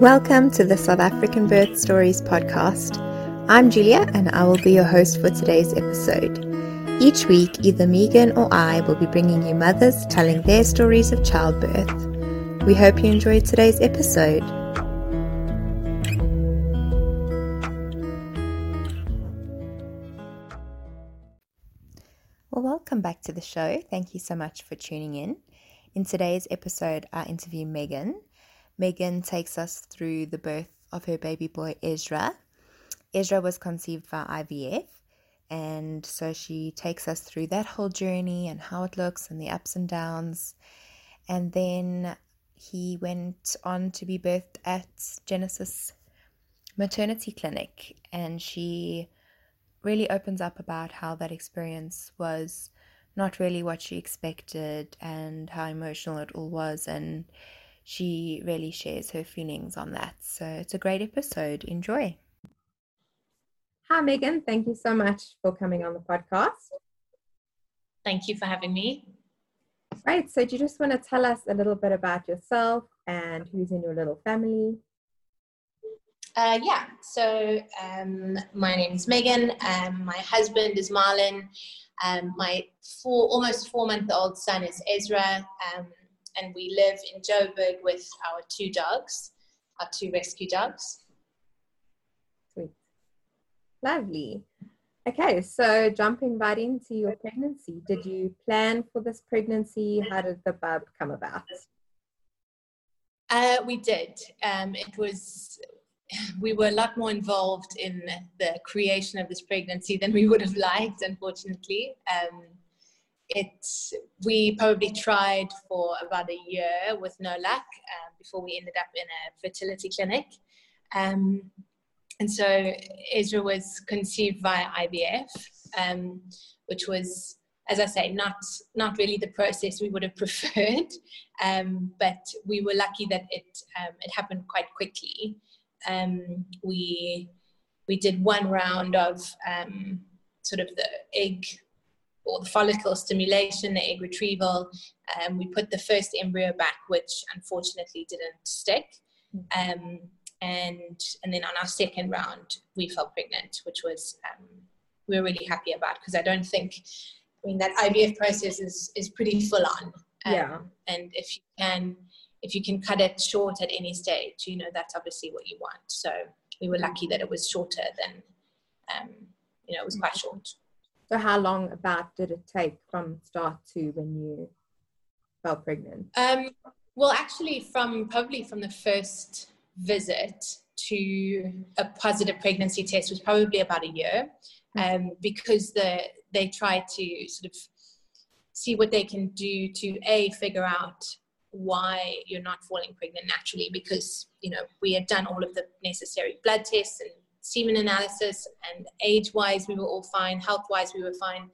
Welcome to the South African Birth Stories podcast. I'm Julia and I will be your host for today's episode. Each week, either Megan or I will be bringing you mothers telling their stories of childbirth. We hope you enjoyed today's episode. Well, welcome back to the show. Thank you so much for tuning in. In today's episode, I interview Megan. Megan takes us through the birth of her baby boy Ezra. Ezra was conceived via IVF, and so she takes us through that whole journey and how it looks and the ups and downs. And then he went on to be birthed at Genesis Maternity Clinic, and she really opens up about how that experience was not really what she expected and how emotional it all was and she really shares her feelings on that. So it's a great episode. Enjoy. Hi, Megan. Thank you so much for coming on the podcast. Thank you for having me. Right. So, do you just want to tell us a little bit about yourself and who's in your little family? Uh, yeah. So, um, my name is Megan. Um, my husband is Marlon. Um, my four, almost four month old son is Ezra. Um, and we live in Joburg with our two dogs, our two rescue dogs. Sweet. Lovely. Okay, so jumping right into your pregnancy, did you plan for this pregnancy? How did the bub come about? Uh, we did. Um, it was, we were a lot more involved in the creation of this pregnancy than we would have liked, unfortunately. Um, it we probably tried for about a year with no luck um, before we ended up in a fertility clinic. Um, and so Ezra was conceived via IVF um, which was as I say not not really the process we would have preferred. Um, but we were lucky that it um, it happened quite quickly. Um, we we did one round of sort of the egg or the follicle stimulation, the egg retrieval. Um, we put the first embryo back, which unfortunately didn't stick. Um, and and then on our second round, we fell pregnant, which was um, we were really happy about because I don't think, I mean, that IVF process is is pretty full on. Um, yeah. And if you can if you can cut it short at any stage, you know that's obviously what you want. So we were lucky that it was shorter than, um, you know, it was quite short. So how long about did it take from start to when you fell pregnant? Um, well, actually, from probably from the first visit to a positive pregnancy test was probably about a year, um, because the they try to sort of see what they can do to a figure out why you're not falling pregnant naturally because you know we had done all of the necessary blood tests and semen analysis and age wise, we were all fine. Health wise, we were fine.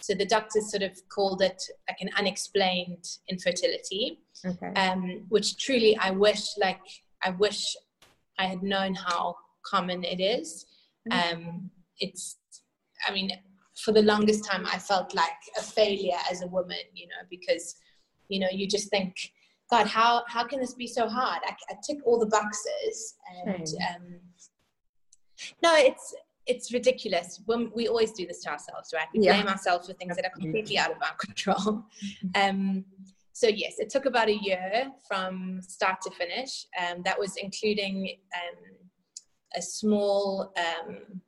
So the doctors sort of called it like an unexplained infertility, okay. um, which truly I wish, like, I wish I had known how common it is. Mm-hmm. Um, it's, I mean, for the longest time, I felt like a failure as a woman, you know, because, you know, you just think, God, how, how can this be so hard? I, I tick all the boxes and, um, no, it's it's ridiculous. When we always do this to ourselves, right? We yeah. blame ourselves for things that are completely out of our control. Um, so yes, it took about a year from start to finish. Um, that was including um, a small um,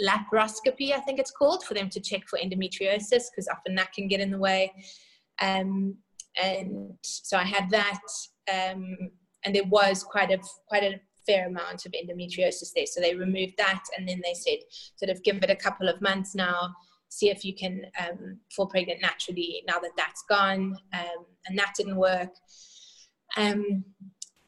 laparoscopy, I think it's called, for them to check for endometriosis because often that can get in the way. Um, and so I had that, um, and there was quite a quite a fair amount of endometriosis there. So they removed that and then they said, sort of give it a couple of months now, see if you can um, fall pregnant naturally now that that's gone. Um, and that didn't work. Um,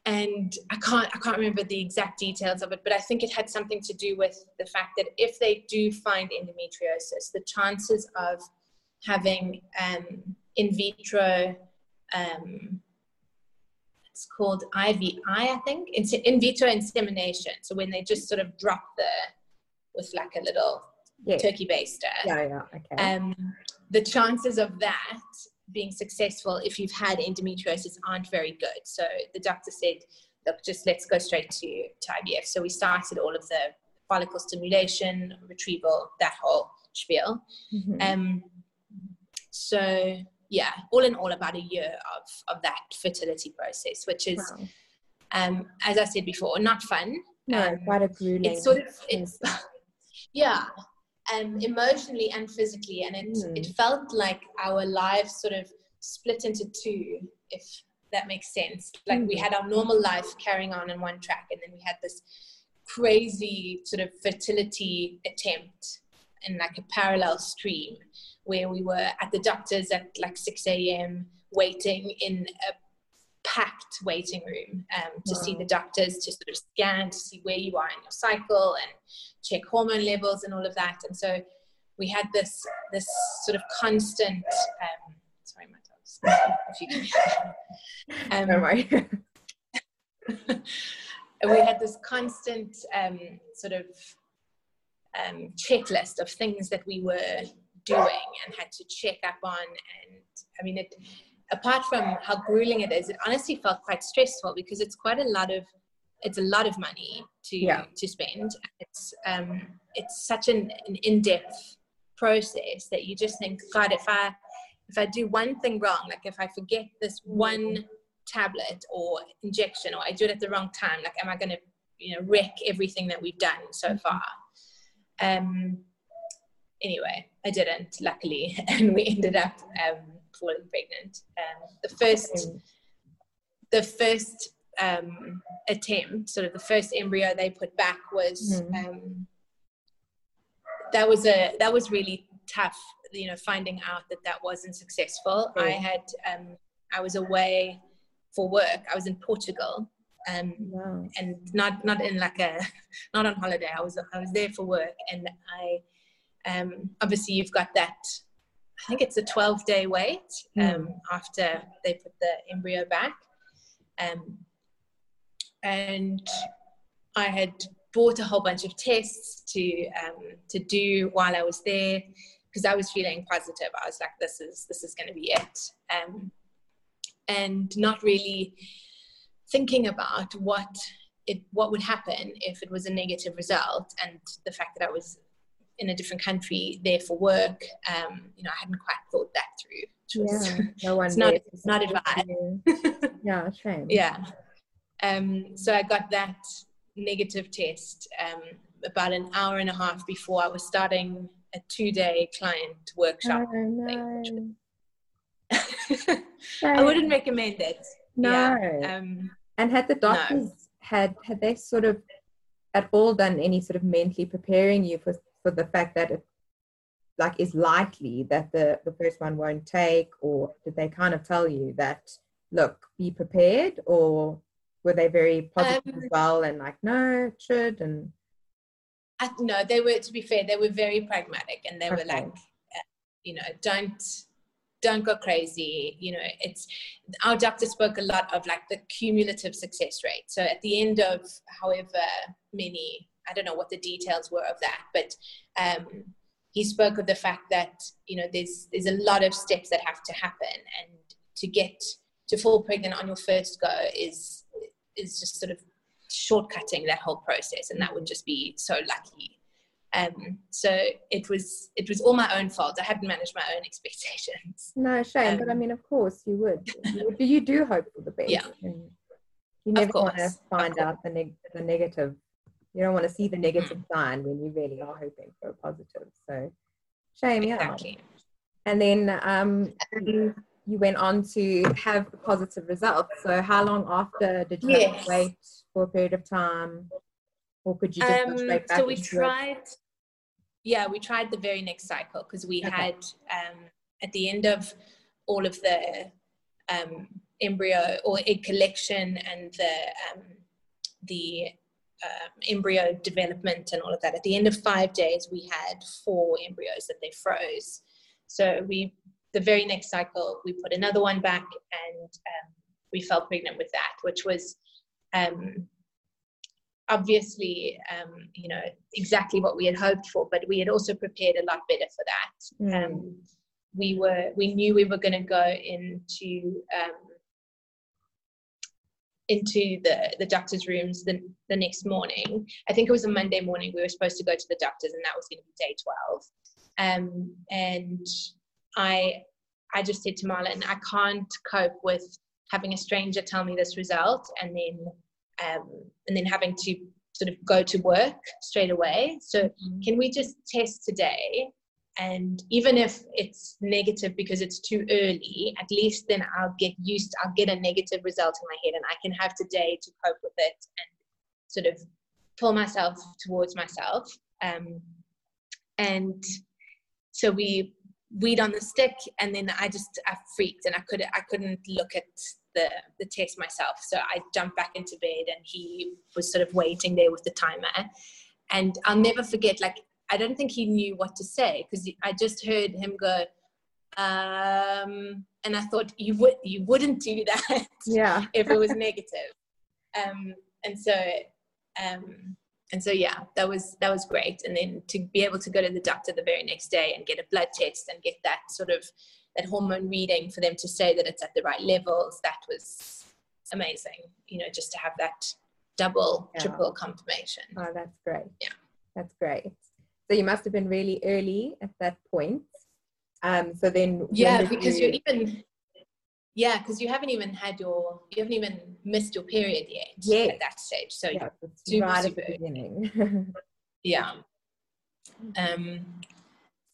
and I can't, I can't remember the exact details of it, but I think it had something to do with the fact that if they do find endometriosis, the chances of having um, in vitro um, it's called IVI, I think, in vitro insemination. So when they just sort of drop the, with like a little yeah. turkey baster. Yeah, yeah, okay. Um, the chances of that being successful if you've had endometriosis aren't very good. So the doctor said look, just let's go straight to, to IVF. So we started all of the follicle stimulation, retrieval, that whole spiel. Mm-hmm. Um, so yeah, all in all, about a year of of that fertility process, which is, wow. um, as I said before, not fun. No, um, quite a grueling. It's sort of it's yeah, um, emotionally and physically, and it mm. it felt like our lives sort of split into two, if that makes sense. Like mm. we had our normal life carrying on in one track, and then we had this crazy sort of fertility attempt in like a parallel stream where we were at the doctor's at like 6 a.m. waiting in a packed waiting room um, to wow. see the doctors to sort of scan to see where you are in your cycle and check hormone levels and all of that and so we had this this sort of constant um, sorry my dog's um, don't worry we had this constant um, sort of um, checklist of things that we were doing and had to check up on. And I mean, it, apart from how grueling it is, it honestly felt quite stressful because it's quite a lot of it's a lot of money to yeah. to spend. It's um, it's such an, an in depth process that you just think, God, if I if I do one thing wrong, like if I forget this one tablet or injection or I do it at the wrong time, like am I going to you know wreck everything that we've done so mm-hmm. far? Um, anyway, I didn't, luckily, and we ended up um, falling pregnant. Um, the first, the first um, attempt, sort of the first embryo they put back was mm. that was a that was really tough. You know, finding out that that wasn't successful. I had um, I was away for work. I was in Portugal. Um, wow. and not not in like a not on holiday. I was I was there for work, and I um, obviously you've got that i think it's a 12 day wait hmm. um, mm. after they put the embryo back um, and i had bought a whole bunch of tests to um, to do while i was there because i was feeling positive i was like this is this is going to be it um, and not really thinking about what it what would happen if it was a negative result and the fact that i was in a different country there for work. Um, you know, I hadn't quite thought that through. Was, yeah, no one. it's not, it's not advised. yeah, shame. Yeah. Um, so I got that negative test um, about an hour and a half before I was starting a two-day client workshop. Oh, no. Thing, I wouldn't recommend it. No. Yeah. Um, and had the doctors no. had had they sort of at all done any sort of mentally preparing you for for the fact that it like is likely that the the first one won't take or did they kind of tell you that look be prepared or were they very positive um, as well and like no it should and I, no they were to be fair they were very pragmatic and they okay. were like uh, you know don't don't go crazy you know it's our doctor spoke a lot of like the cumulative success rate so at the end of however many I don't know what the details were of that, but um, he spoke of the fact that you know there's there's a lot of steps that have to happen, and to get to fall pregnant on your first go is is just sort of shortcutting that whole process, and that would just be so lucky. Um, so it was it was all my own fault. I hadn't managed my own expectations. No shame, um, but I um, mean, of course, you would. You, you do hope for the best. Yeah. you never want to find out the, neg- the negative you don't want to see the negative mm. sign when you really are hoping for a positive. So shame, exactly. yeah. And then um, you, you went on to have a positive result. So how long after did you yes. wait for a period of time? Or could you just um, straight back So we tried, it? yeah, we tried the very next cycle because we okay. had um, at the end of all of the um, embryo or egg collection and the um, the um, embryo development and all of that. At the end of five days, we had four embryos that they froze. So we, the very next cycle, we put another one back, and um, we fell pregnant with that, which was um, obviously, um, you know, exactly what we had hoped for. But we had also prepared a lot better for that. Mm. Um, we were, we knew we were going to go into um, into the the doctor's rooms the, the next morning. I think it was a Monday morning. We were supposed to go to the doctor's, and that was going to be day twelve. Um, and I I just said to Marlon, I can't cope with having a stranger tell me this result, and then um, and then having to sort of go to work straight away. So mm-hmm. can we just test today? And even if it's negative because it's too early, at least then I'll get used, I'll get a negative result in my head and I can have today to cope with it and sort of pull myself towards myself. Um, and so we weed on the stick and then I just I freaked and I could I couldn't look at the the test myself. So I jumped back into bed and he was sort of waiting there with the timer. And I'll never forget, like I don't think he knew what to say because I just heard him go, um, and I thought you would you wouldn't do that, yeah, if it was negative. Um, and so, um, and so yeah, that was that was great. And then to be able to go to the doctor the very next day and get a blood test and get that sort of that hormone reading for them to say that it's at the right levels, that was amazing. You know, just to have that double, yeah. triple confirmation. Oh, that's great. Yeah, that's great. So you must have been really early at that point. Um, so then, yeah, because you... are even, yeah, because you haven't even had your, you haven't even missed your period yet yeah. at that stage. So yeah, super, right super at the beginning. yeah. Um,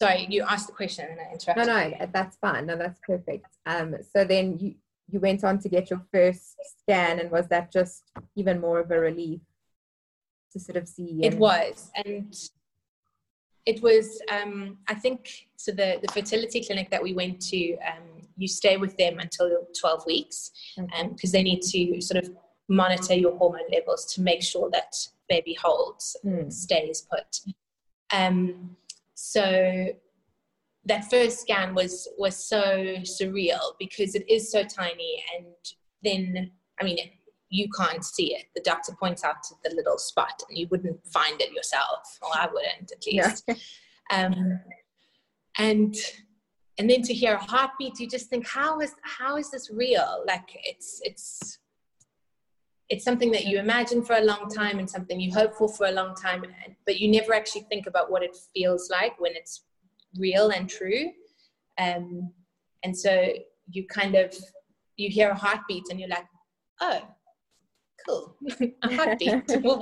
sorry, you asked the question and I interrupted. No, no, that's fine. No, that's perfect. Um, so then you you went on to get your first scan, and was that just even more of a relief to sort of see? It was, and it was um, i think so the, the fertility clinic that we went to um, you stay with them until 12 weeks because okay. um, they need to sort of monitor your hormone levels to make sure that baby holds mm. stays put um, so that first scan was was so surreal because it is so tiny and then i mean you can't see it. The doctor points out to the little spot and you wouldn't find it yourself. Well, I wouldn't at least. Yeah. Um, and and then to hear a heartbeat, you just think, how is how is this real? Like it's it's it's something that you imagine for a long time and something you hope for for a long time, but you never actually think about what it feels like when it's real and true. Um, and so you kind of you hear a heartbeat and you're like, oh, cool. a heartbeat. well,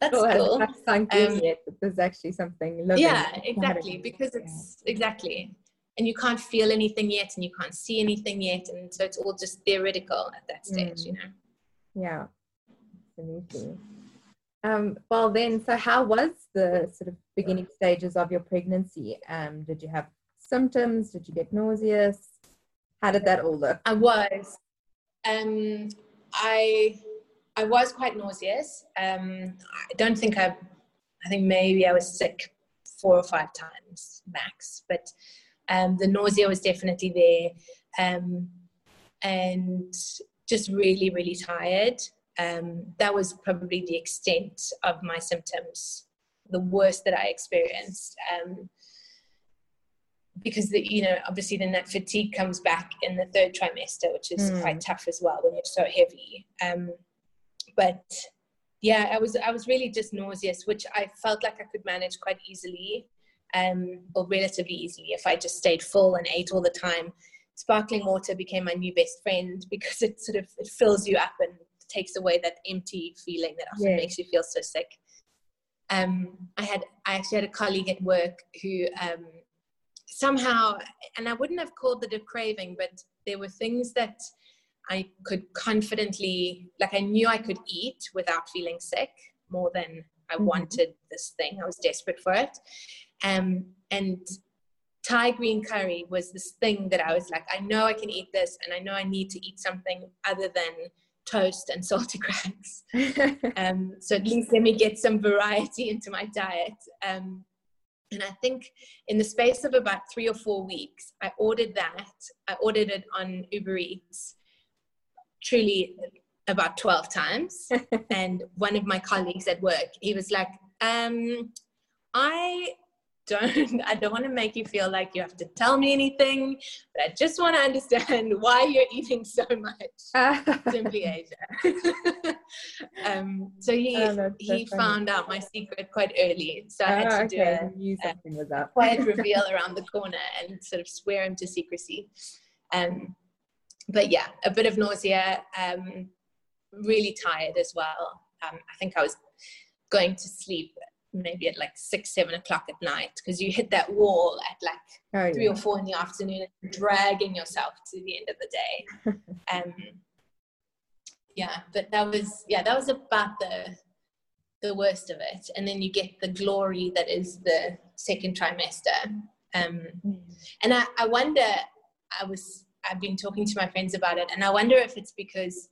that's cool. cool. That's um, yet, there's actually something. Yeah, exactly. Because it's yeah. exactly. And you can't feel anything yet and you can't see anything yet. And so it's all just theoretical at that stage, mm. you know? Yeah. Absolutely. Um, well then, so how was the sort of beginning stages of your pregnancy? Um, did you have symptoms? Did you get nauseous? How did that all look? I was. Um, I I was quite nauseous. Um, I don't think I. I think maybe I was sick four or five times max, but um, the nausea was definitely there, um, and just really really tired. Um, that was probably the extent of my symptoms, the worst that I experienced. Because the, you know obviously then that fatigue comes back in the third trimester which is mm. quite tough as well when you're so heavy um, but yeah i was i was really just nauseous which i felt like i could manage quite easily um, or relatively easily if i just stayed full and ate all the time sparkling water became my new best friend because it sort of it fills you up and takes away that empty feeling that often yeah. makes you feel so sick um, I had I actually had a colleague at work who um, somehow, and I wouldn't have called it a craving, but there were things that I could confidently, like I knew I could eat without feeling sick more than I mm-hmm. wanted this thing. I was desperate for it. Um, and Thai green curry was this thing that I was like, I know I can eat this, and I know I need to eat something other than toast and Salticrax. um, so at least let me get some variety into my diet. Um, and I think in the space of about three or four weeks, I ordered that. I ordered it on Uber Eats, truly about 12 times. and one of my colleagues at work, he was like, um, I don't I don't want to make you feel like you have to tell me anything, but I just want to understand why you're eating so much. Simply Asia. um, so he oh, he so found out my secret quite early, so I had to oh, okay. do a, a quiet reveal around the corner and sort of swear him to secrecy. Um, but yeah, a bit of nausea, um, really tired as well. Um, I think I was going to sleep maybe at like six, seven o'clock at night because you hit that wall at like oh, three yeah. or four in the afternoon and dragging yourself to the end of the day. um, yeah, but that was yeah, that was about the the worst of it. And then you get the glory that is the second trimester. Um, mm. And I, I wonder, I was I've been talking to my friends about it, and I wonder if it's because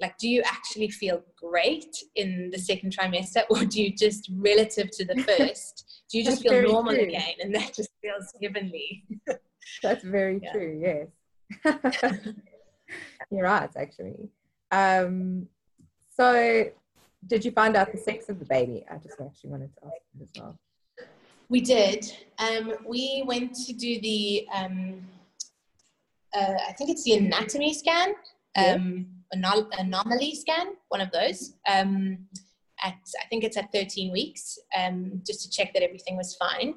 like do you actually feel great in the second trimester or do you just relative to the first do you just feel normal true. again and that just feels heavenly? That's very yeah. true yes. You're right actually. Um so did you find out the sex of the baby? I just actually wanted to ask you as well. We did. Um we went to do the um uh, i think it's the anatomy scan. Um yeah anomaly scan, one of those. Um, at I think it's at 13 weeks, um, just to check that everything was fine.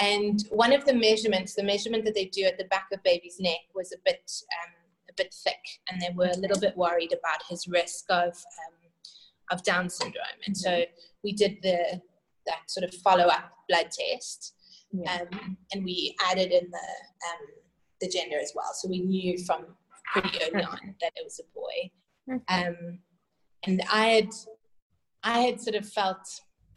And one of the measurements, the measurement that they do at the back of baby's neck, was a bit um, a bit thick, and they were a little bit worried about his risk of um, of Down syndrome. And so we did the that sort of follow up blood test, yeah. um, and we added in the um, the gender as well. So we knew from pretty early on that it was a boy. Um, and I had, I had sort of felt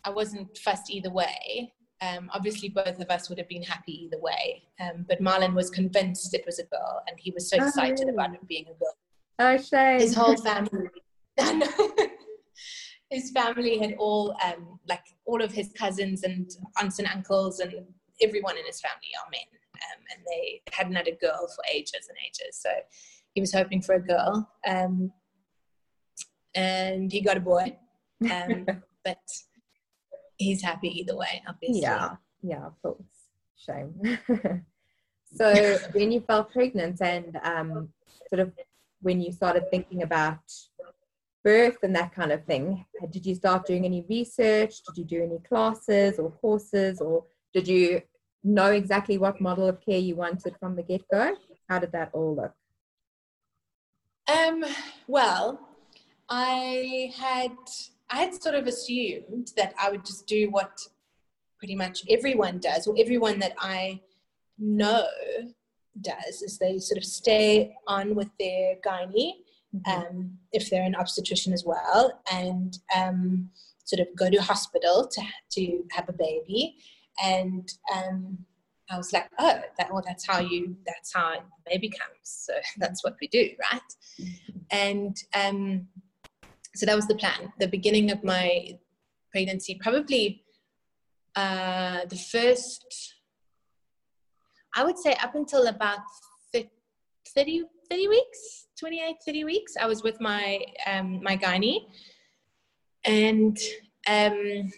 I wasn't fussed either way. Um, obviously, both of us would have been happy either way. Um, but Marlon was convinced it was a girl, and he was so oh, excited oh, about it being a girl. Oh, shame. His whole family. his family had all, um, like, all of his cousins and aunts and uncles and everyone in his family are men. Um, and they hadn't had a girl for ages and ages. So he was hoping for a girl, um, and he got a boy. Um, but he's happy either way, obviously. Yeah, yeah, of course. Shame. so when you fell pregnant and um, sort of when you started thinking about birth and that kind of thing, did you start doing any research? Did you do any classes or courses, or did you know exactly what model of care you wanted from the get go? How did that all look? Um, well, I had I had sort of assumed that I would just do what pretty much everyone does, or everyone that I know does, is they sort of stay on with their gynae, mm-hmm. um, if they're an obstetrician as well, and um, sort of go to hospital to to have a baby, and um, I was like, oh, that, well, that's how you, that's how the baby comes. So that's what we do, right? And um, so that was the plan. The beginning of my pregnancy, probably uh, the first, I would say up until about 30, 30 weeks, 28, 30 weeks, I was with my, um, my gynae. And um,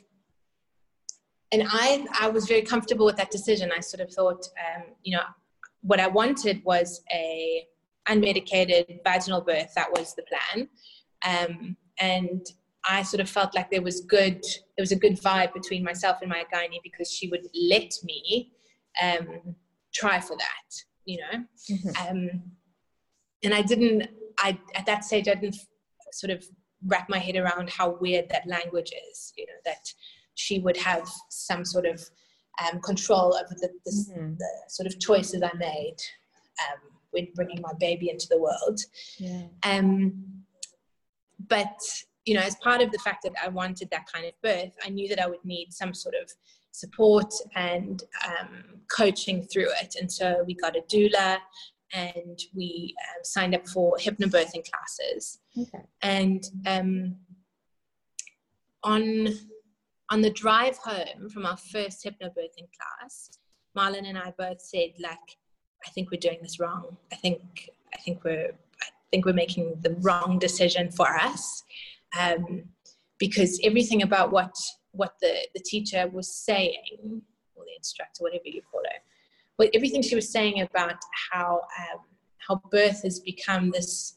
and I I was very comfortable with that decision. I sort of thought, um, you know, what I wanted was a unmedicated vaginal birth. That was the plan, um, and I sort of felt like there was good there was a good vibe between myself and my gynae because she would let me um, try for that, you know, mm-hmm. um, and I didn't. I at that stage I didn't sort of wrap my head around how weird that language is, you know, that she would have some sort of um, control over the, the, mm-hmm. the, sort of choices I made um, when bringing my baby into the world. Yeah. Um, but you know, as part of the fact that I wanted that kind of birth, I knew that I would need some sort of support and um, coaching through it. And so we got a doula and we um, signed up for hypnobirthing classes. Okay. And um, on on the drive home from our first hypnobirthing class, Marlon and I both said, like, I think we're doing this wrong. I think I think we're I think we're making the wrong decision for us. Um, because everything about what what the, the teacher was saying, or the instructor, whatever you call her. But everything she was saying about how um, how birth has become this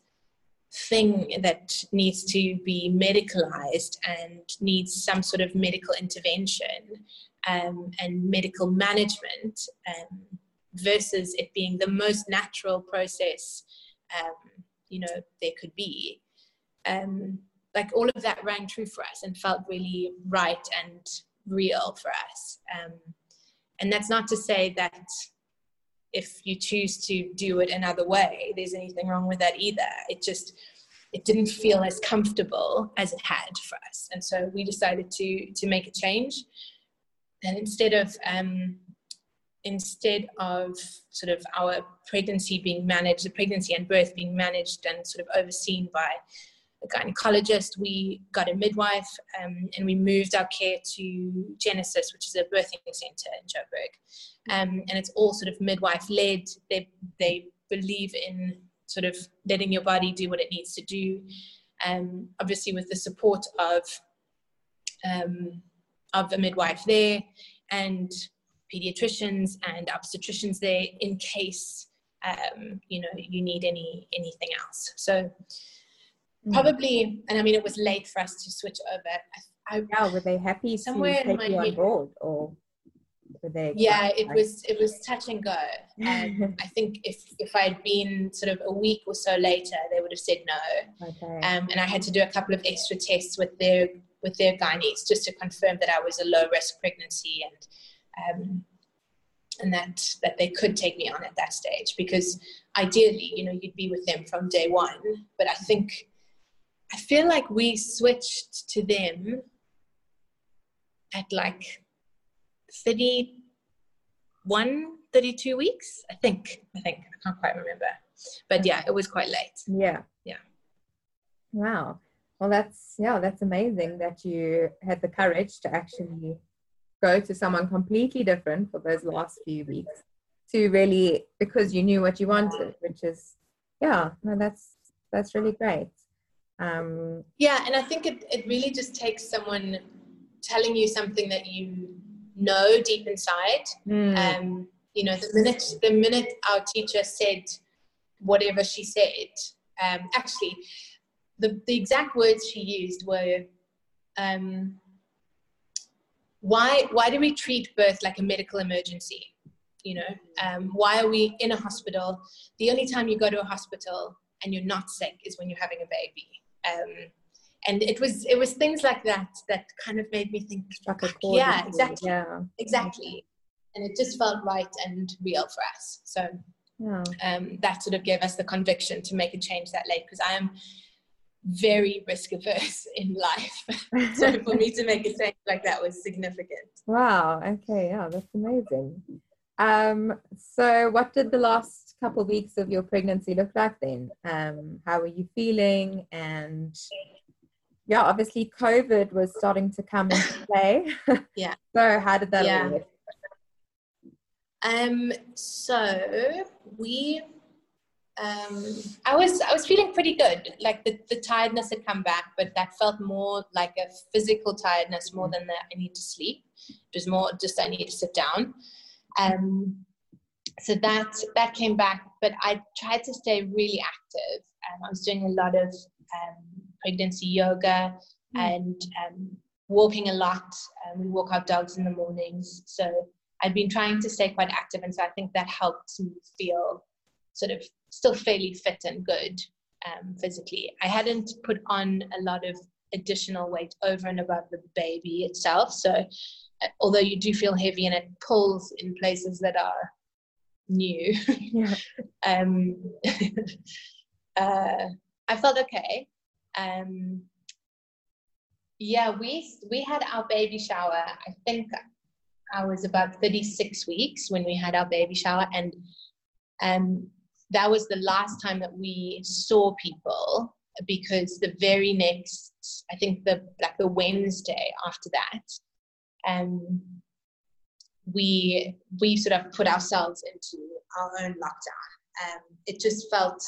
thing that needs to be medicalized and needs some sort of medical intervention um, and medical management um, versus it being the most natural process um, you know there could be. Um, like all of that rang true for us and felt really right and real for us. Um, and that's not to say that if you choose to do it another way there's anything wrong with that either. It just it didn't feel as comfortable as it had for us. And so we decided to to make a change. And instead of um, instead of sort of our pregnancy being managed the pregnancy and birth being managed and sort of overseen by a gynecologist. We got a midwife um, and we moved our care to Genesis, which is a birthing center in Joburg. Um, and it's all sort of midwife led. They, they believe in sort of letting your body do what it needs to do. Um, obviously, with the support of um, of a midwife there and pediatricians and obstetricians there in case um, you know you need any anything else. So Mm. Probably, and I mean, it was late for us to switch over. I, I, yeah, were they happy somewhere to take you on board, or were they? Yeah, it like... was. It was touch and go. And I think if if I had been sort of a week or so later, they would have said no. Okay. Um, and I had to do a couple of extra tests with their with their gynaes just to confirm that I was a low risk pregnancy and um, and that that they could take me on at that stage because ideally, you know, you'd be with them from day one. But I think I feel like we switched to them at like 31, 32 weeks, I think. I think. I can't quite remember. But yeah, it was quite late. Yeah. Yeah. Wow. Well, that's, yeah, that's amazing that you had the courage to actually go to someone completely different for those last few weeks to really, because you knew what you wanted, which is, yeah, no, that's, that's really great. Um, yeah, and I think it, it really just takes someone telling you something that you know deep inside. Mm. Um, you know, the minute the minute our teacher said whatever she said, um, actually, the the exact words she used were. Um, why why do we treat birth like a medical emergency you know um, why are we in a hospital the only time you go to a hospital and you're not sick is when you're having a baby um, and it was it was things like that that kind of made me think struck a chord yeah exactly yeah. exactly. And it just felt right and real for us. So yeah. um, that sort of gave us the conviction to make a change that late because i am very risk averse in life. So for me to make a change like that was significant. Wow okay yeah that's amazing um, so what did the last couple of weeks of your pregnancy look like then? Um, how were you feeling? And yeah, obviously COVID was starting to come into play. yeah. so how did that yeah. work? Um, so we um, I was I was feeling pretty good. Like the, the tiredness had come back, but that felt more like a physical tiredness more than that I need to sleep. It was more just I need to sit down. Um, so that that came back but i tried to stay really active. Um, i was doing a lot of um, pregnancy yoga mm. and um, walking a lot. We walk our dogs in the mornings. So I'd been trying to stay quite active and so i think that helped me feel sort of still fairly fit and good um, physically. I hadn't put on a lot of additional weight over and above the baby itself so although you do feel heavy and it pulls in places that are new. Yeah. um, uh, I felt okay. Um, yeah, we we had our baby shower. I think I was about 36 weeks when we had our baby shower, and um, that was the last time that we saw people because the very next, I think the like the Wednesday after that, um, we we sort of put ourselves into our own lockdown. Um, it just felt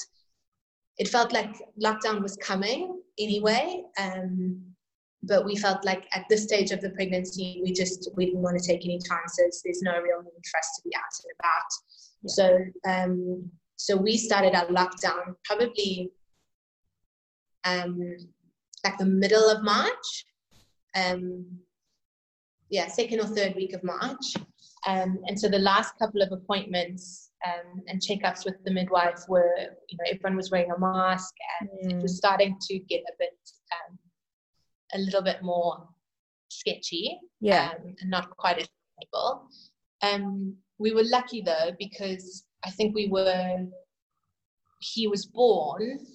it felt like lockdown was coming anyway. Um, but we felt like at this stage of the pregnancy, we just we didn't want to take any chances. There's no real need for us to be out and about. Yeah. So um, so we started our lockdown probably um, like the middle of March. Um, yeah, second or third week of March. Um, and so the last couple of appointments um, and checkups with the midwife were, you know, everyone was wearing a mask and mm. it was starting to get a bit, um, a little bit more sketchy. Yeah. Um, and not quite as stable. Um, we were lucky though, because I think we were, he was born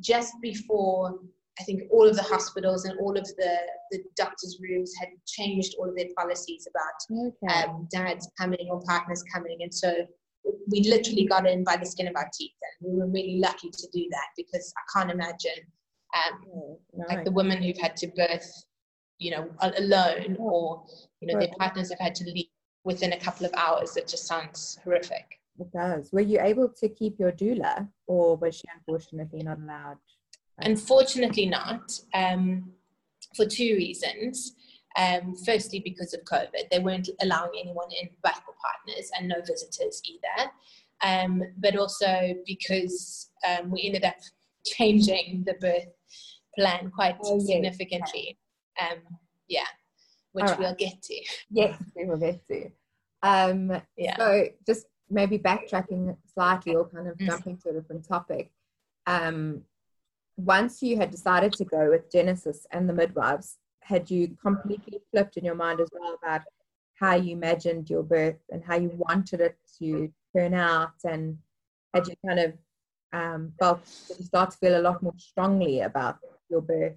just before I think all of the hospitals and all of the, the doctors' rooms had changed all of their policies about okay. um, dads coming or partners coming. And so we literally got in by the skin of our teeth. And we were really lucky to do that because I can't imagine um, oh, like the women who've had to birth, you know, alone oh. or, you know, their partners have had to leave within a couple of hours. It just sounds horrific. It does. Were you able to keep your doula or was she unfortunately not allowed? Unfortunately, not um, for two reasons. Um, firstly, because of COVID, they weren't allowing anyone in but the partners and no visitors either. Um, but also because um, we ended up changing the birth plan quite oh, significantly. Um, yeah, which right. we'll get to. Yes, we will get to. Um, yeah. So just maybe backtracking slightly or kind of mm. jumping to a different topic. Um, once you had decided to go with Genesis and the midwives, had you completely flipped in your mind as well about how you imagined your birth and how you wanted it to turn out? And had you kind of um, felt, did you start to feel a lot more strongly about your birth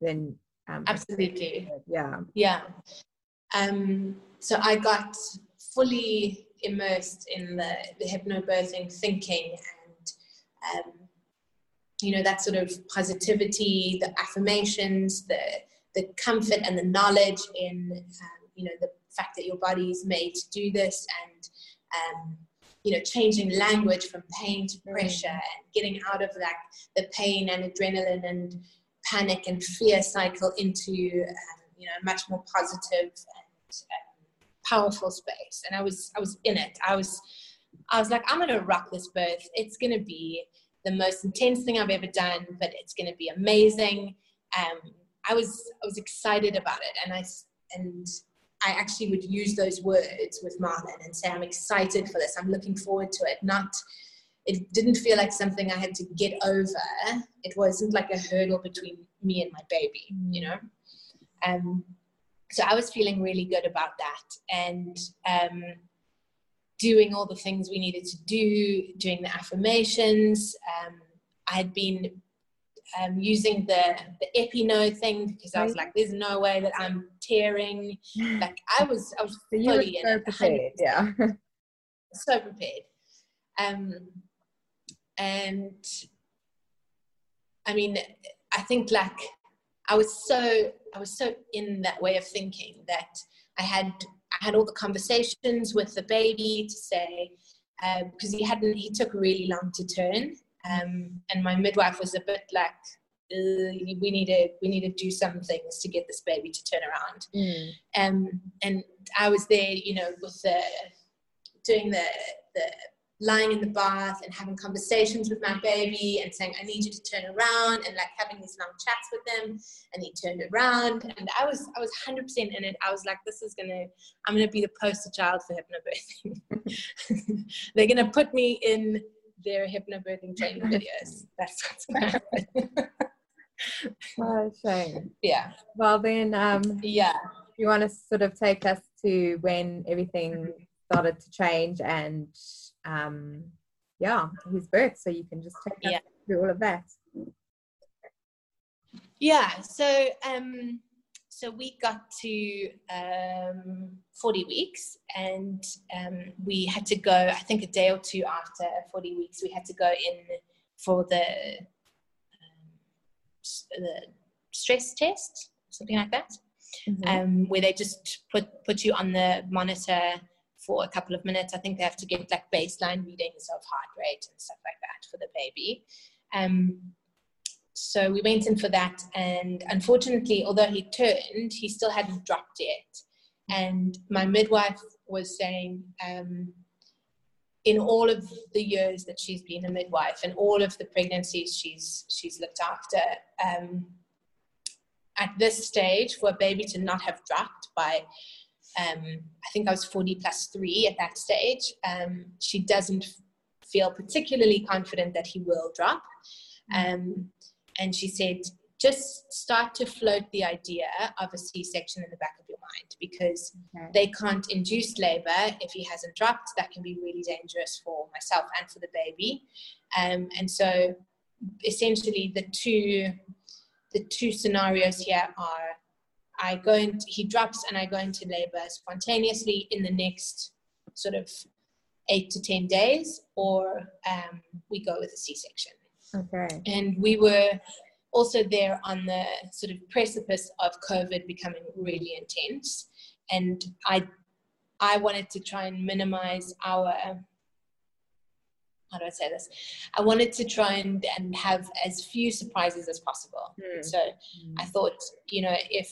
than? Um, Absolutely. Yeah. Yeah. Um, so I got fully immersed in the, the hypnobirthing thinking and um, you know that sort of positivity the affirmations the the comfort and the knowledge in um, you know the fact that your body is made to do this and um, you know changing language from pain to pressure and getting out of that the pain and adrenaline and panic and fear cycle into um, you know a much more positive and um, powerful space. And i was i was in it. I was i was like i'm gonna rock this birth. It's gonna be the most intense thing I've ever done, but it's going to be amazing. Um, I was I was excited about it, and I and I actually would use those words with Marlon and say, "I'm excited for this. I'm looking forward to it." Not it didn't feel like something I had to get over. It wasn't like a hurdle between me and my baby, you know. Um, so I was feeling really good about that, and um, doing all the things we needed to do, doing the affirmations. Um, I had been um, using the the Epi-No thing because I was like, "There's no way that I'm tearing." Like I was, I was so fully so prepared, yeah, so prepared. Um, and I mean, I think like I was so I was so in that way of thinking that I had I had all the conversations with the baby to say because um, he hadn't he took really long to turn um, and my midwife was a bit like we need to we need to do some things to get this baby to turn around mm. um, and I was there you know with the doing the the lying in the bath and having conversations with my baby and saying, I need you to turn around and like having these long chats with them. And he turned around and I was I was 100% in it. I was like, this is gonna, I'm gonna be the poster child for hypnobirthing. They're gonna put me in their hypnobirthing training videos. That's what's gonna happen. oh, shame. Yeah. Well then um yeah. You want to sort of take us to when everything started to change and um, yeah, his birth. So you can just take yeah. through all of that. Yeah. So um, so we got to um, 40 weeks and um, we had to go i think a day or two after 40 weeks we had to go in for the um, the stress test something like that mm-hmm. um, where they just put put you on the monitor for a couple of minutes. I think they have to get like baseline readings of heart rate and stuff like that for the baby. Um, so we went in for that, and unfortunately, although he turned, he still hadn't dropped yet. And my midwife was saying, um, in all of the years that she's been a midwife and all of the pregnancies she's she's looked after, um, at this stage, for a baby to not have dropped by, um, I think I was 40 plus three at that stage, um, she doesn't feel particularly confident that he will drop. Um, and she said, just start to float the idea of a C-section in the back of your mind because okay. they can't induce labor if he hasn't dropped. That can be really dangerous for myself and for the baby. Um, and so, essentially, the two the two scenarios here are: I go into he drops and I go into labor spontaneously in the next sort of eight to ten days, or um, we go with a C-section. Okay. And we were also there on the sort of precipice of COVID becoming really intense. And I, I wanted to try and minimize our, how do I say this? I wanted to try and, and have as few surprises as possible. Mm. So mm. I thought, you know, if,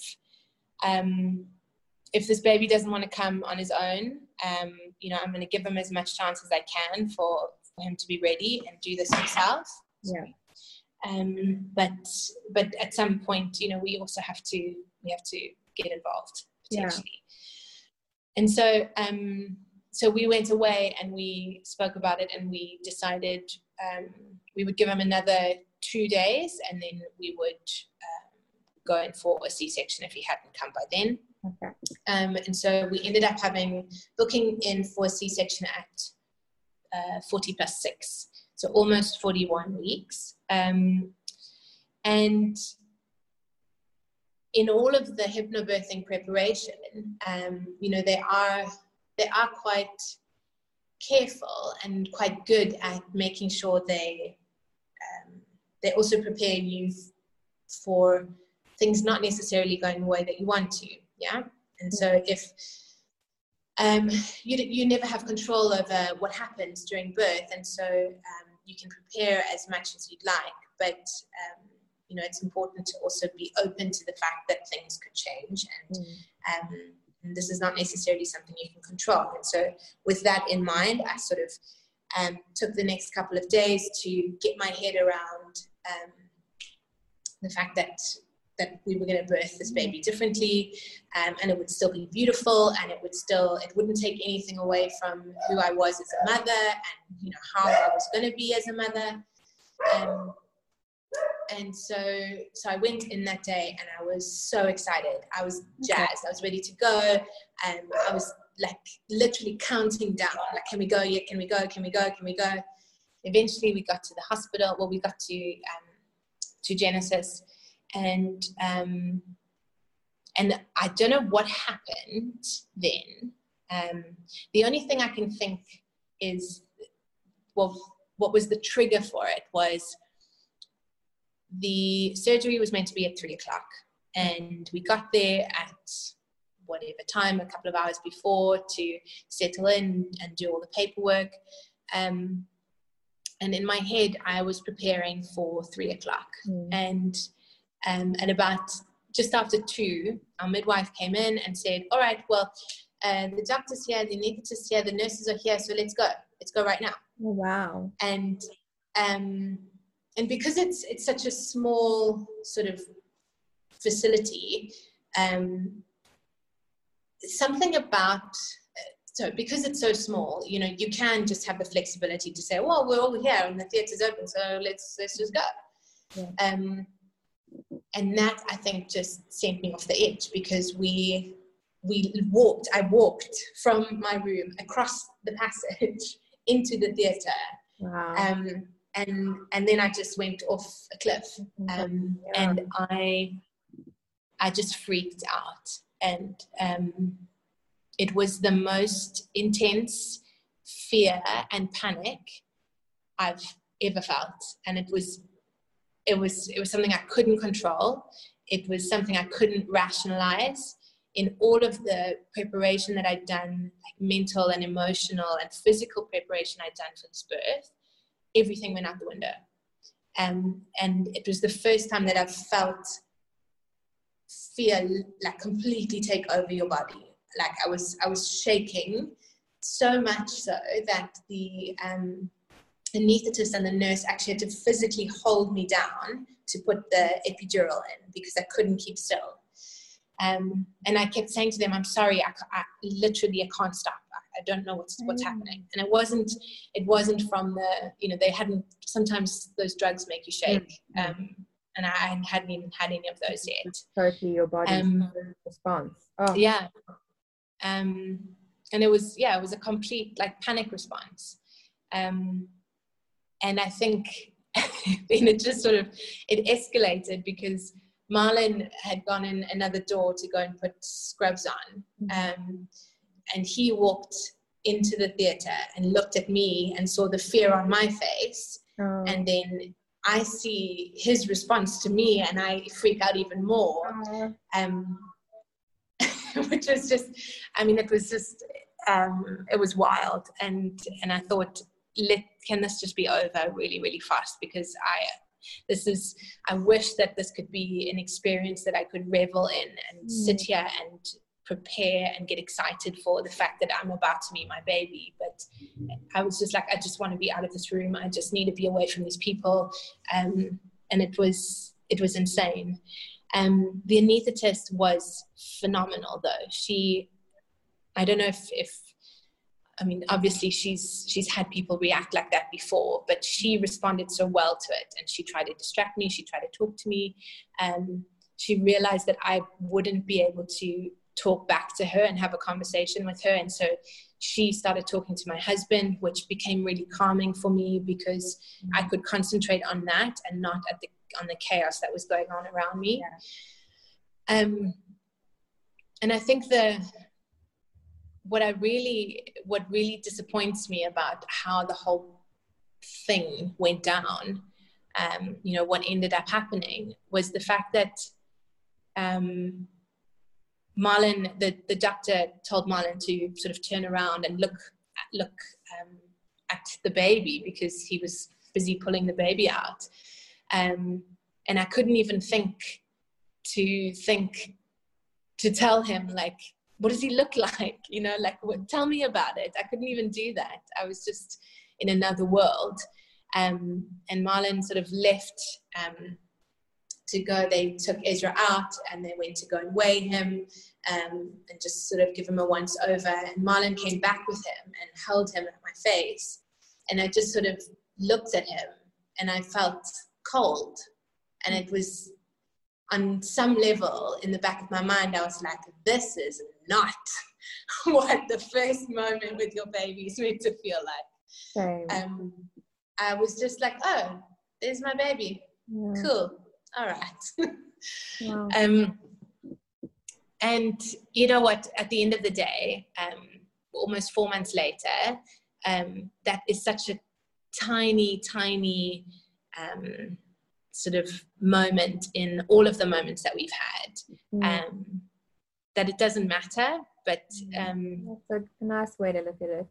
um, if this baby doesn't want to come on his own, um, you know, I'm going to give him as much chance as I can for, for him to be ready and do this himself. Yeah. Um, but but at some point, you know, we also have to we have to get involved potentially. Yeah. And so um, so we went away and we spoke about it and we decided um, we would give him another two days and then we would go in for a C-section if he hadn't come by then. Okay. Um, and so we ended up having booking in for a C-section at uh, 40 plus six so almost 41 weeks. Um, and in all of the hypnobirthing preparation, um, you know, they are they are quite careful and quite good at making sure they um, they also prepare you for things not necessarily going the way that you want to. Yeah, and so if um, you, you never have control over what happens during birth, and so um, you can prepare as much as you'd like, but um, you know it's important to also be open to the fact that things could change, and, mm. um, and this is not necessarily something you can control. And so, with that in mind, I sort of um, took the next couple of days to get my head around um, the fact that that we were going to birth this baby differently um, and it would still be beautiful and it would still it wouldn't take anything away from who i was as a mother and you know how i was going to be as a mother. Um, and so so i went in that day and i was so excited. I was jazzed. I was ready to go. And i was like literally counting down like can we go yet? Can we go? Can we go? Can we go? Eventually we got to the hospital. Well we got to um, to genesis and um, and I don't know what happened then. Um, the only thing I can think is, well, what was the trigger for it was the surgery was meant to be at three o'clock, and we got there at whatever time, a couple of hours before, to settle in and do all the paperwork. Um, and in my head, I was preparing for three o'clock, mm. and um, and about just after two, our midwife came in and said, All right, well, uh, the doctor's here, the anesthetist here, the nurses are here, so let's go. Let's go right now. Oh, wow. And um, and because it's it's such a small sort of facility, um, something about so because it's so small, you know, you can just have the flexibility to say, well, we're all here and the theatre's open, so let's let's just go. Yeah. Um, and that I think just sent me off the edge because we we walked. I walked from my room across the passage into the theater. Wow. Um, and and then I just went off a cliff. Um, yeah. And I I just freaked out, and um, it was the most intense fear and panic I've ever felt, and it was it was it was something I couldn't control. It was something I couldn't rationalize. In all of the preparation that I'd done, like mental and emotional and physical preparation I'd done for this birth, everything went out the window. Um, and it was the first time that I've felt fear like completely take over your body. Like I was, I was shaking so much so that the um, anesthetist and the nurse actually had to physically hold me down to put the epidural in because I couldn't keep still. Um, and I kept saying to them, "I'm sorry, I, I literally I can't stop. I, I don't know what's what's mm. happening." And it wasn't it wasn't from the you know they hadn't. Sometimes those drugs make you shake, mm. um, and I hadn't even had any of those yet. Totally, your body's um, response. Oh. Yeah. Um, and it was yeah, it was a complete like panic response. Um, and I think then it just sort of it escalated because Marlon had gone in another door to go and put scrubs on, mm-hmm. um, and he walked into the theater and looked at me and saw the fear on my face, oh. and then I see his response to me, and I freak out even more. Oh. Um, which was just, I mean, it was just, um, it was wild, and and I thought let can this just be over really really fast? Because i this is i wish that this could be an experience that i could revel in and mm. sit here and prepare and get excited for the fact that i'm about to meet my baby. But i was just like i just want to be out of this room. I just need to be away from these people. Um, and it was it was insane. Um, the anesthetist was phenomenal though. She i don't know if if I mean, obviously she's she's had people react like that before, but she responded so well to it, and she tried to distract me. She tried to talk to me. Um, she realized that I wouldn't be able to talk back to her and have a conversation with her, and so she started talking to my husband, which became really calming for me because I could concentrate on that and not at the on the chaos that was going on around me. Yeah. Um, and I think the what I really, what really disappoints me about how the whole thing went down, um, you know, what ended up happening was the fact that um, Marlon, the, the doctor told Marlon to sort of turn around and look, look um, at the baby because he was busy pulling the baby out. Um, and I couldn't even think to think to tell him like what does he look like? You know, like what, tell me about it. I couldn't even do that. I was just in another world. Um, and Marlon sort of left um, to go. They took Ezra out and they went to go and weigh him um, and just sort of give him a once over. And Marlon came back with him and held him at my face. And I just sort of looked at him and I felt cold. And it was on some level in the back of my mind, I was like, this is not what the first moment with your baby is meant to feel like. Um, I was just like, oh, there's my baby. Yeah. Cool. All right. wow. um, and you know what? At the end of the day, um, almost four months later, um, that is such a tiny, tiny um, sort of moment in all of the moments that we've had. Um, that it doesn't matter, but mm. um, that's a nice way to look at it.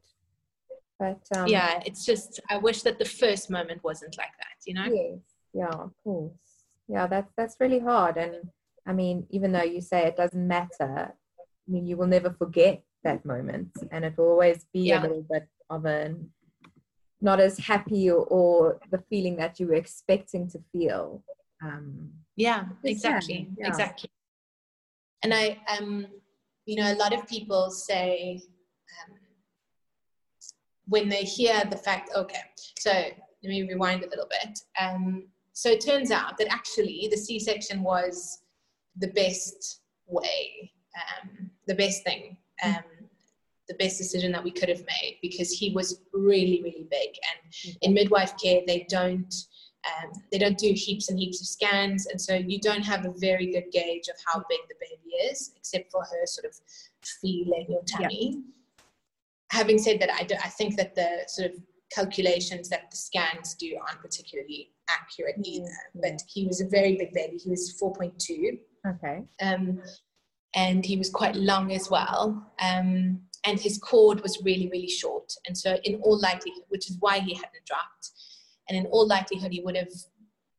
But um, yeah, it's just I wish that the first moment wasn't like that, you know. Yes, yeah, of course. Yeah, that's that's really hard, and I mean, even though you say it doesn't matter, I mean, you will never forget that moment, and it will always be yeah. a little bit of a not as happy or, or, the feeling that you were expecting to feel. Um, yeah, exactly, yeah. exactly and I, um, you know, a lot of people say um, when they hear the fact, okay, so let me rewind a little bit. Um, so it turns out that actually the C-section was the best way, um, the best thing, um, the best decision that we could have made because he was really, really big. And in midwife care, they don't um, they don't do heaps and heaps of scans, and so you don't have a very good gauge of how big the baby is, except for her sort of feeling your tummy. Yeah. Having said that, I, do, I think that the sort of calculations that the scans do aren't particularly accurate either. Mm-hmm. But he was a very big baby. He was 4.2. Okay. Um, and he was quite long as well. Um, and his cord was really, really short. And so, in all likelihood, which is why he hadn't dropped, and in all likelihood he would have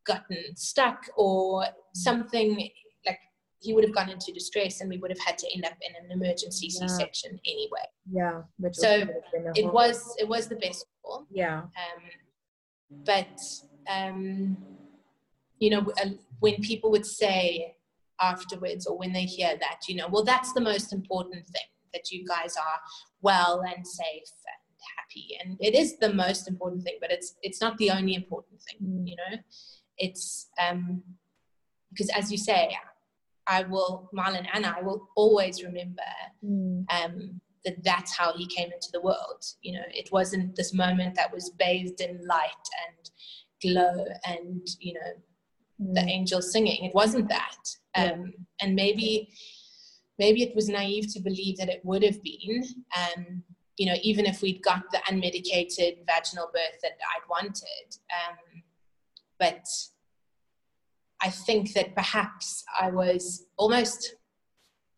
gotten stuck or something like he would have gone into distress and we would have had to end up in an emergency Yeah. c-section anyway Yeah. Which So, also would have been a it was it was the best call Yeah. um, but um, you know when people would say afterwards or when they hear that you know well that's the most important thing that you guys are well and safe happy and it is the most important thing but it's it's not the only important thing Mm. you know it's um because as you say i will marlon and i will always remember Mm. um, that that's how he came into the world. You know, it wasn't this moment that was bathed in light and glow and you know the Mm. angels singing. It wasn't that. Um, And maybe maybe it was naive to believe that it would have been. Um, you know, even if we'd got the unmedicated vaginal birth that I'd wanted. Um, but I think that perhaps I was almost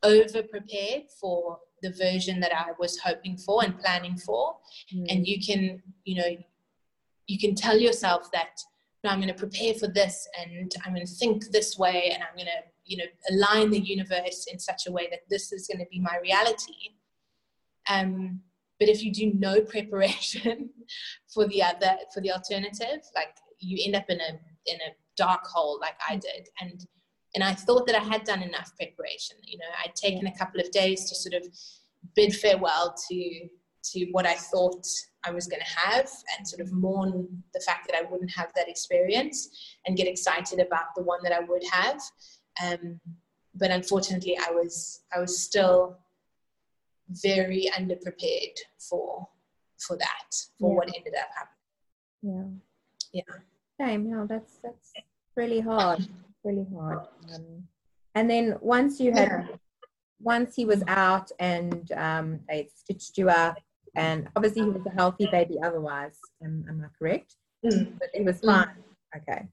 over prepared for the version that I was hoping for and planning for. Mm. And you can, you know, you can tell yourself that no, I'm going to prepare for this and I'm going to think this way and I'm going to, you know, align the universe in such a way that this is going to be my reality. Um, but if you do no preparation for the other, for the alternative, like you end up in a in a dark hole like I did. And and I thought that I had done enough preparation. You know, I'd taken a couple of days to sort of bid farewell to to what I thought I was going to have and sort of mourn the fact that I wouldn't have that experience and get excited about the one that I would have. Um, but unfortunately, I was I was still very underprepared for for that for Yeah. what ended up happening. Yeah. Yeah. Same. Yeah. That's that's really hard. Really hard. Um, and then once you had, once he was out and um, they stitched you up, and obviously he was a healthy baby. Otherwise, am, am I correct? Mm. But he was Mm. fine. Okay.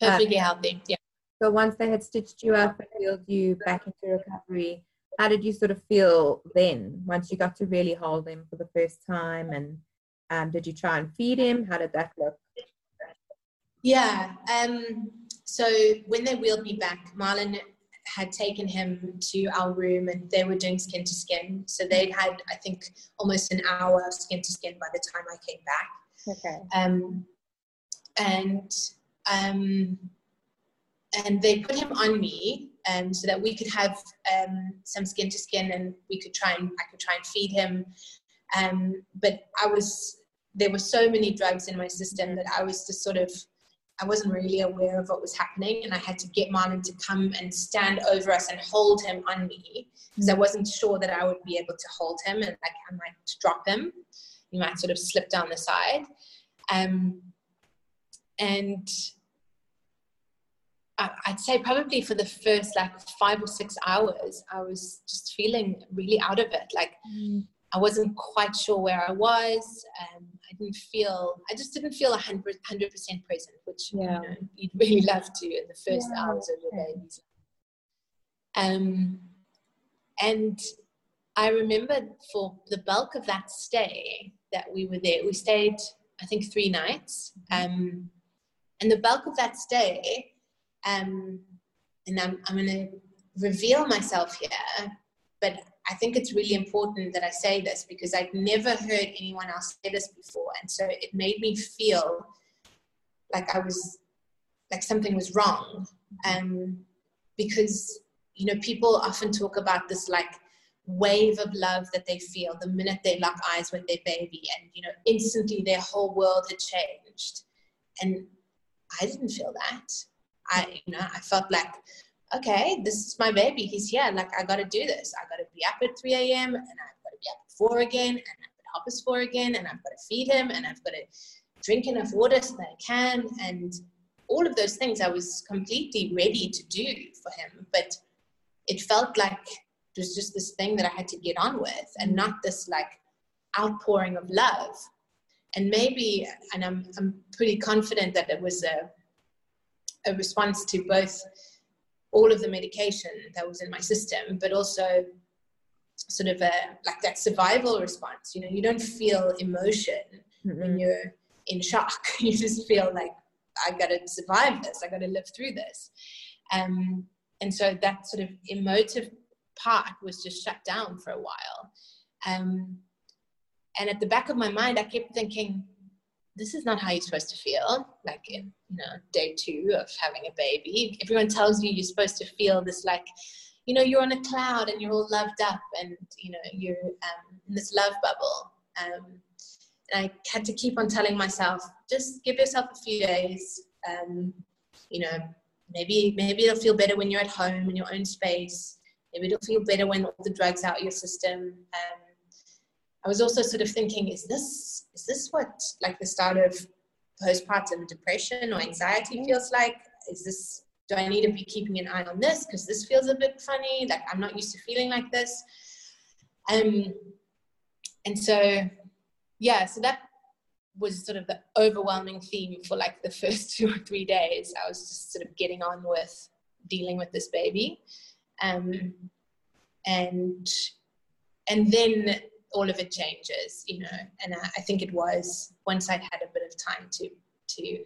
Perfectly healthy. Yeah. So once they had stitched you up and wheeled you back into recovery, how did you sort of feel then? Once you got to really hold him for the first time, and um, did you try and feed him? How did that look? Yeah. Um, so when they wheeled me back, Marlon had taken him to our room and they were doing skin to skin. So they'd had, I think, almost an hour of skin to skin by the time I came back. Okay. Um, and um, and they put him on me um, so that we could have um, some skin to skin and we could try and I could try and feed him. Um, but I was there were so many drugs in my system that I was just sort of I wasn't really aware of what was happening, and I had to get Marlon to come and stand over us and hold him on me because I wasn't sure that I would be able to hold him, and like I might drop him, he might sort of slip down the side, um, and I'd say probably for the first like five or six hours, I was just feeling really out of it, like. I wasn't quite sure where I was. Um, I didn't feel, I just didn't feel 100, 100% present, which Yeah. you know, you'd really love to in the first Yeah, hours of your life. Um, and I remember for the bulk of that stay that we were there, we stayed, I think, three nights. Um, and the bulk of that stay, um, and I'm, I'm going to reveal myself here, but I think it's really important that I say this because I'd never heard anyone else say this before. And so it made me feel like I was, like something was wrong. Um, because, you know, people often talk about this like wave of love that they feel the minute they lock eyes with their baby and, you know, instantly their whole world had changed. And I didn't feel that. I, you know, I felt like, okay, this is my baby. He's here. Like, I got to do this. I got to be up at 3 a.m. and I've got to be up at 4 again and I've got to help us 4 again and I've got to feed him and I've got to drink enough water so that I can. And all of those things I was completely ready to do for him. But it felt like it was just this thing that I had to get on with and not this like outpouring of love. And maybe, and I'm, I'm pretty confident that it was a, a response to both all of the medication that was in my system, but also sort of a like that survival response. You know, you don't feel emotion when Mm-mm. you're in shock. You just feel like, I got to survive this. I got to live through this. Um, and so that sort of emotive part was just shut down for a while. Um, and at the back of my mind, I kept thinking, this is not how you're supposed to feel. Like in you know day two of having a baby, everyone tells you you're supposed to feel this like, you know, you're on a cloud and you're all loved up and you know you're um, in this love bubble. Um, and I had to keep on telling myself, just give yourself a few days. Um, you know, maybe maybe it'll feel better when you're at home in your own space. Maybe it'll feel better when all the drugs out your system. Um, I was also sort of thinking, is this is this what like the start of postpartum depression or anxiety mm-hmm. feels like? Is this do I need to be keeping an eye on this because this feels a bit funny? Like I'm not used to feeling like this. Um, and so yeah, so that was sort of the overwhelming theme for like the first two or three days. I was just sort of getting on with dealing with this baby. Um, and and then all of it changes, you know. And I, I think it was once I'd had a bit of time to to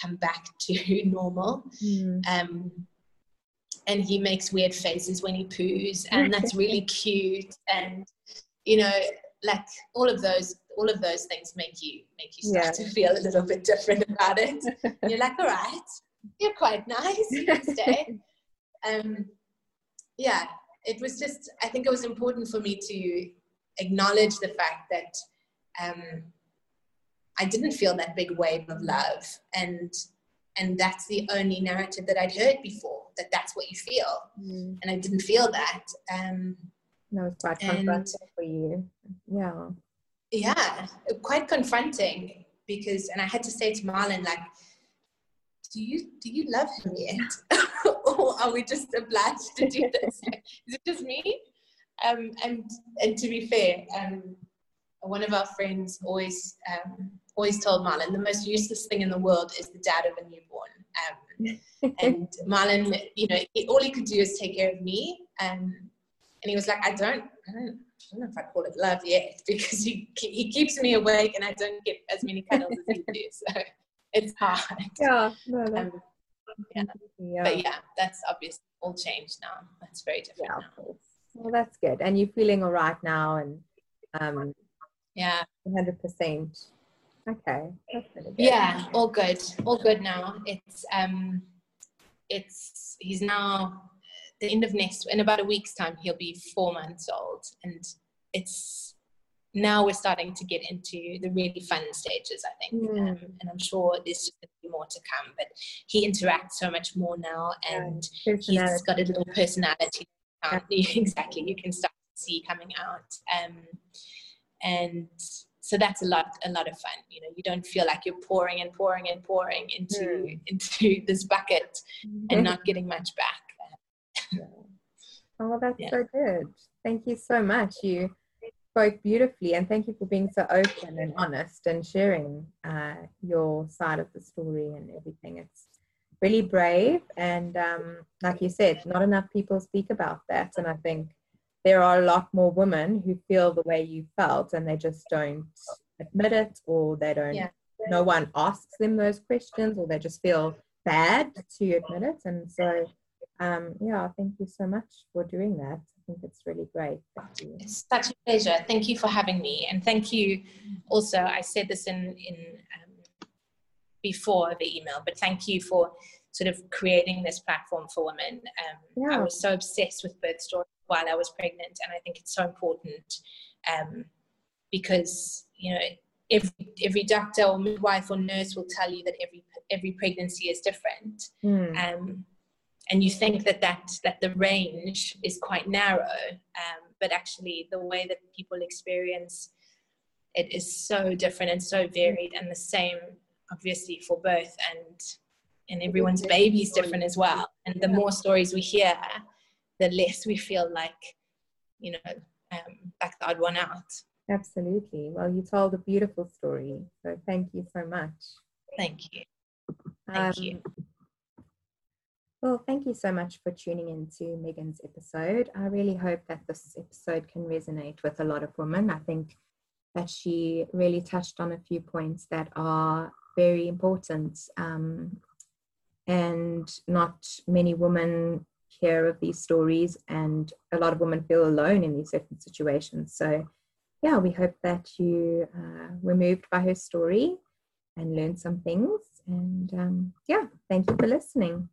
come back to normal. Mm. Um, and he makes weird faces when he poos, and that's really cute. And you know, like all of those, all of those things make you make you start yeah. to feel a little bit different about it. you're like, all right, you're quite nice. Stay. um, yeah, it was just. I think it was important for me to acknowledge the fact that um, I didn't feel that big wave of love, and and that's the only narrative that I'd heard before that that's what you feel, mm. and I didn't feel that. Um, that was quite confronting for you, yeah. Yeah, quite confronting because, and I had to say to Marlon, like, do you do you love him yet, or are we just obliged to do this? Is it just me? Um, and and to be fair, um, one of our friends always um, always told Marlon the most useless thing in the world is the dad of a newborn. Um, and Marlon, you know, he, all he could do is take care of me. Um, and he was like, I don't, I don't, I don't know if I call it love yet because he he keeps me awake and I don't get as many cuddles as he does. So it's hard. Yeah, no, no. Um, yeah. yeah. But yeah, that's obviously all changed now. That's very different. Yeah, now. Well, that's good. And you're feeling all right now, and um, yeah, 100 percent. Okay, Yeah, all good, all good now. It's um, it's he's now the end of next in about a week's time he'll be four months old, and it's now we're starting to get into the really fun stages, I think. Mm. Um, and I'm sure there's just going to be more to come. But he interacts so much more now, and yeah, he's got a little personality exactly. You can start to see coming out. Um, and so that's a lot a lot of fun. You know you don't feel like you're pouring and pouring and pouring into mm. into this bucket and not getting much back. Oh that's yeah. so good. Thank you so much. You spoke beautifully and thank you for being so open and honest and sharing uh, your side of the story and everything. It's really brave. And um, like you said, not enough people speak about that. And I think there are a lot more women who feel the way you felt and they just don't admit it or they don't, yeah. no one asks them those questions or they just feel bad to admit it. And so, um, yeah, thank you so much for doing that. I think it's really great. It's such a pleasure. Thank you for having me. And thank you also, I said this in, in um, before the email, but thank you for sort of creating this platform for women. Um, yeah. I was so obsessed with birth stories while I was pregnant, and I think it's so important um, because you know every every doctor or midwife or nurse will tell you that every every pregnancy is different. Mm. Um, and you think that, that that the range is quite narrow, um, but actually the way that people experience it is so different and so varied, and the same obviously for both and and everyone's baby is different as well. And the more stories we hear the less we feel like you know um, like the odd one out. Absolutely. Well you told a beautiful story so thank you so much. Thank you. Thank um, you. well, thank you so much for tuning in to Megan's episode. I really hope that this episode can resonate with a lot of women. I think that she really touched on a few points that are very important. Um, and not many women hear of these stories, and a lot of women feel alone in these certain situations. So, yeah, we hope that you uh, were moved by her story and learned some things. And um, yeah, thank you for listening.